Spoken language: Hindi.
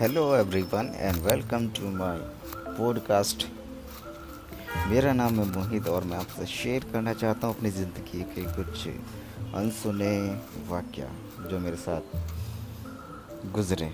hello everyone and welcome to my podcast मेरा नाम है मोहित और मैं आपसे शेयर करना चाहता हूँ अपनी ज़िंदगी के कुछ अनसुने वाक्य जो मेरे साथ गुज़रे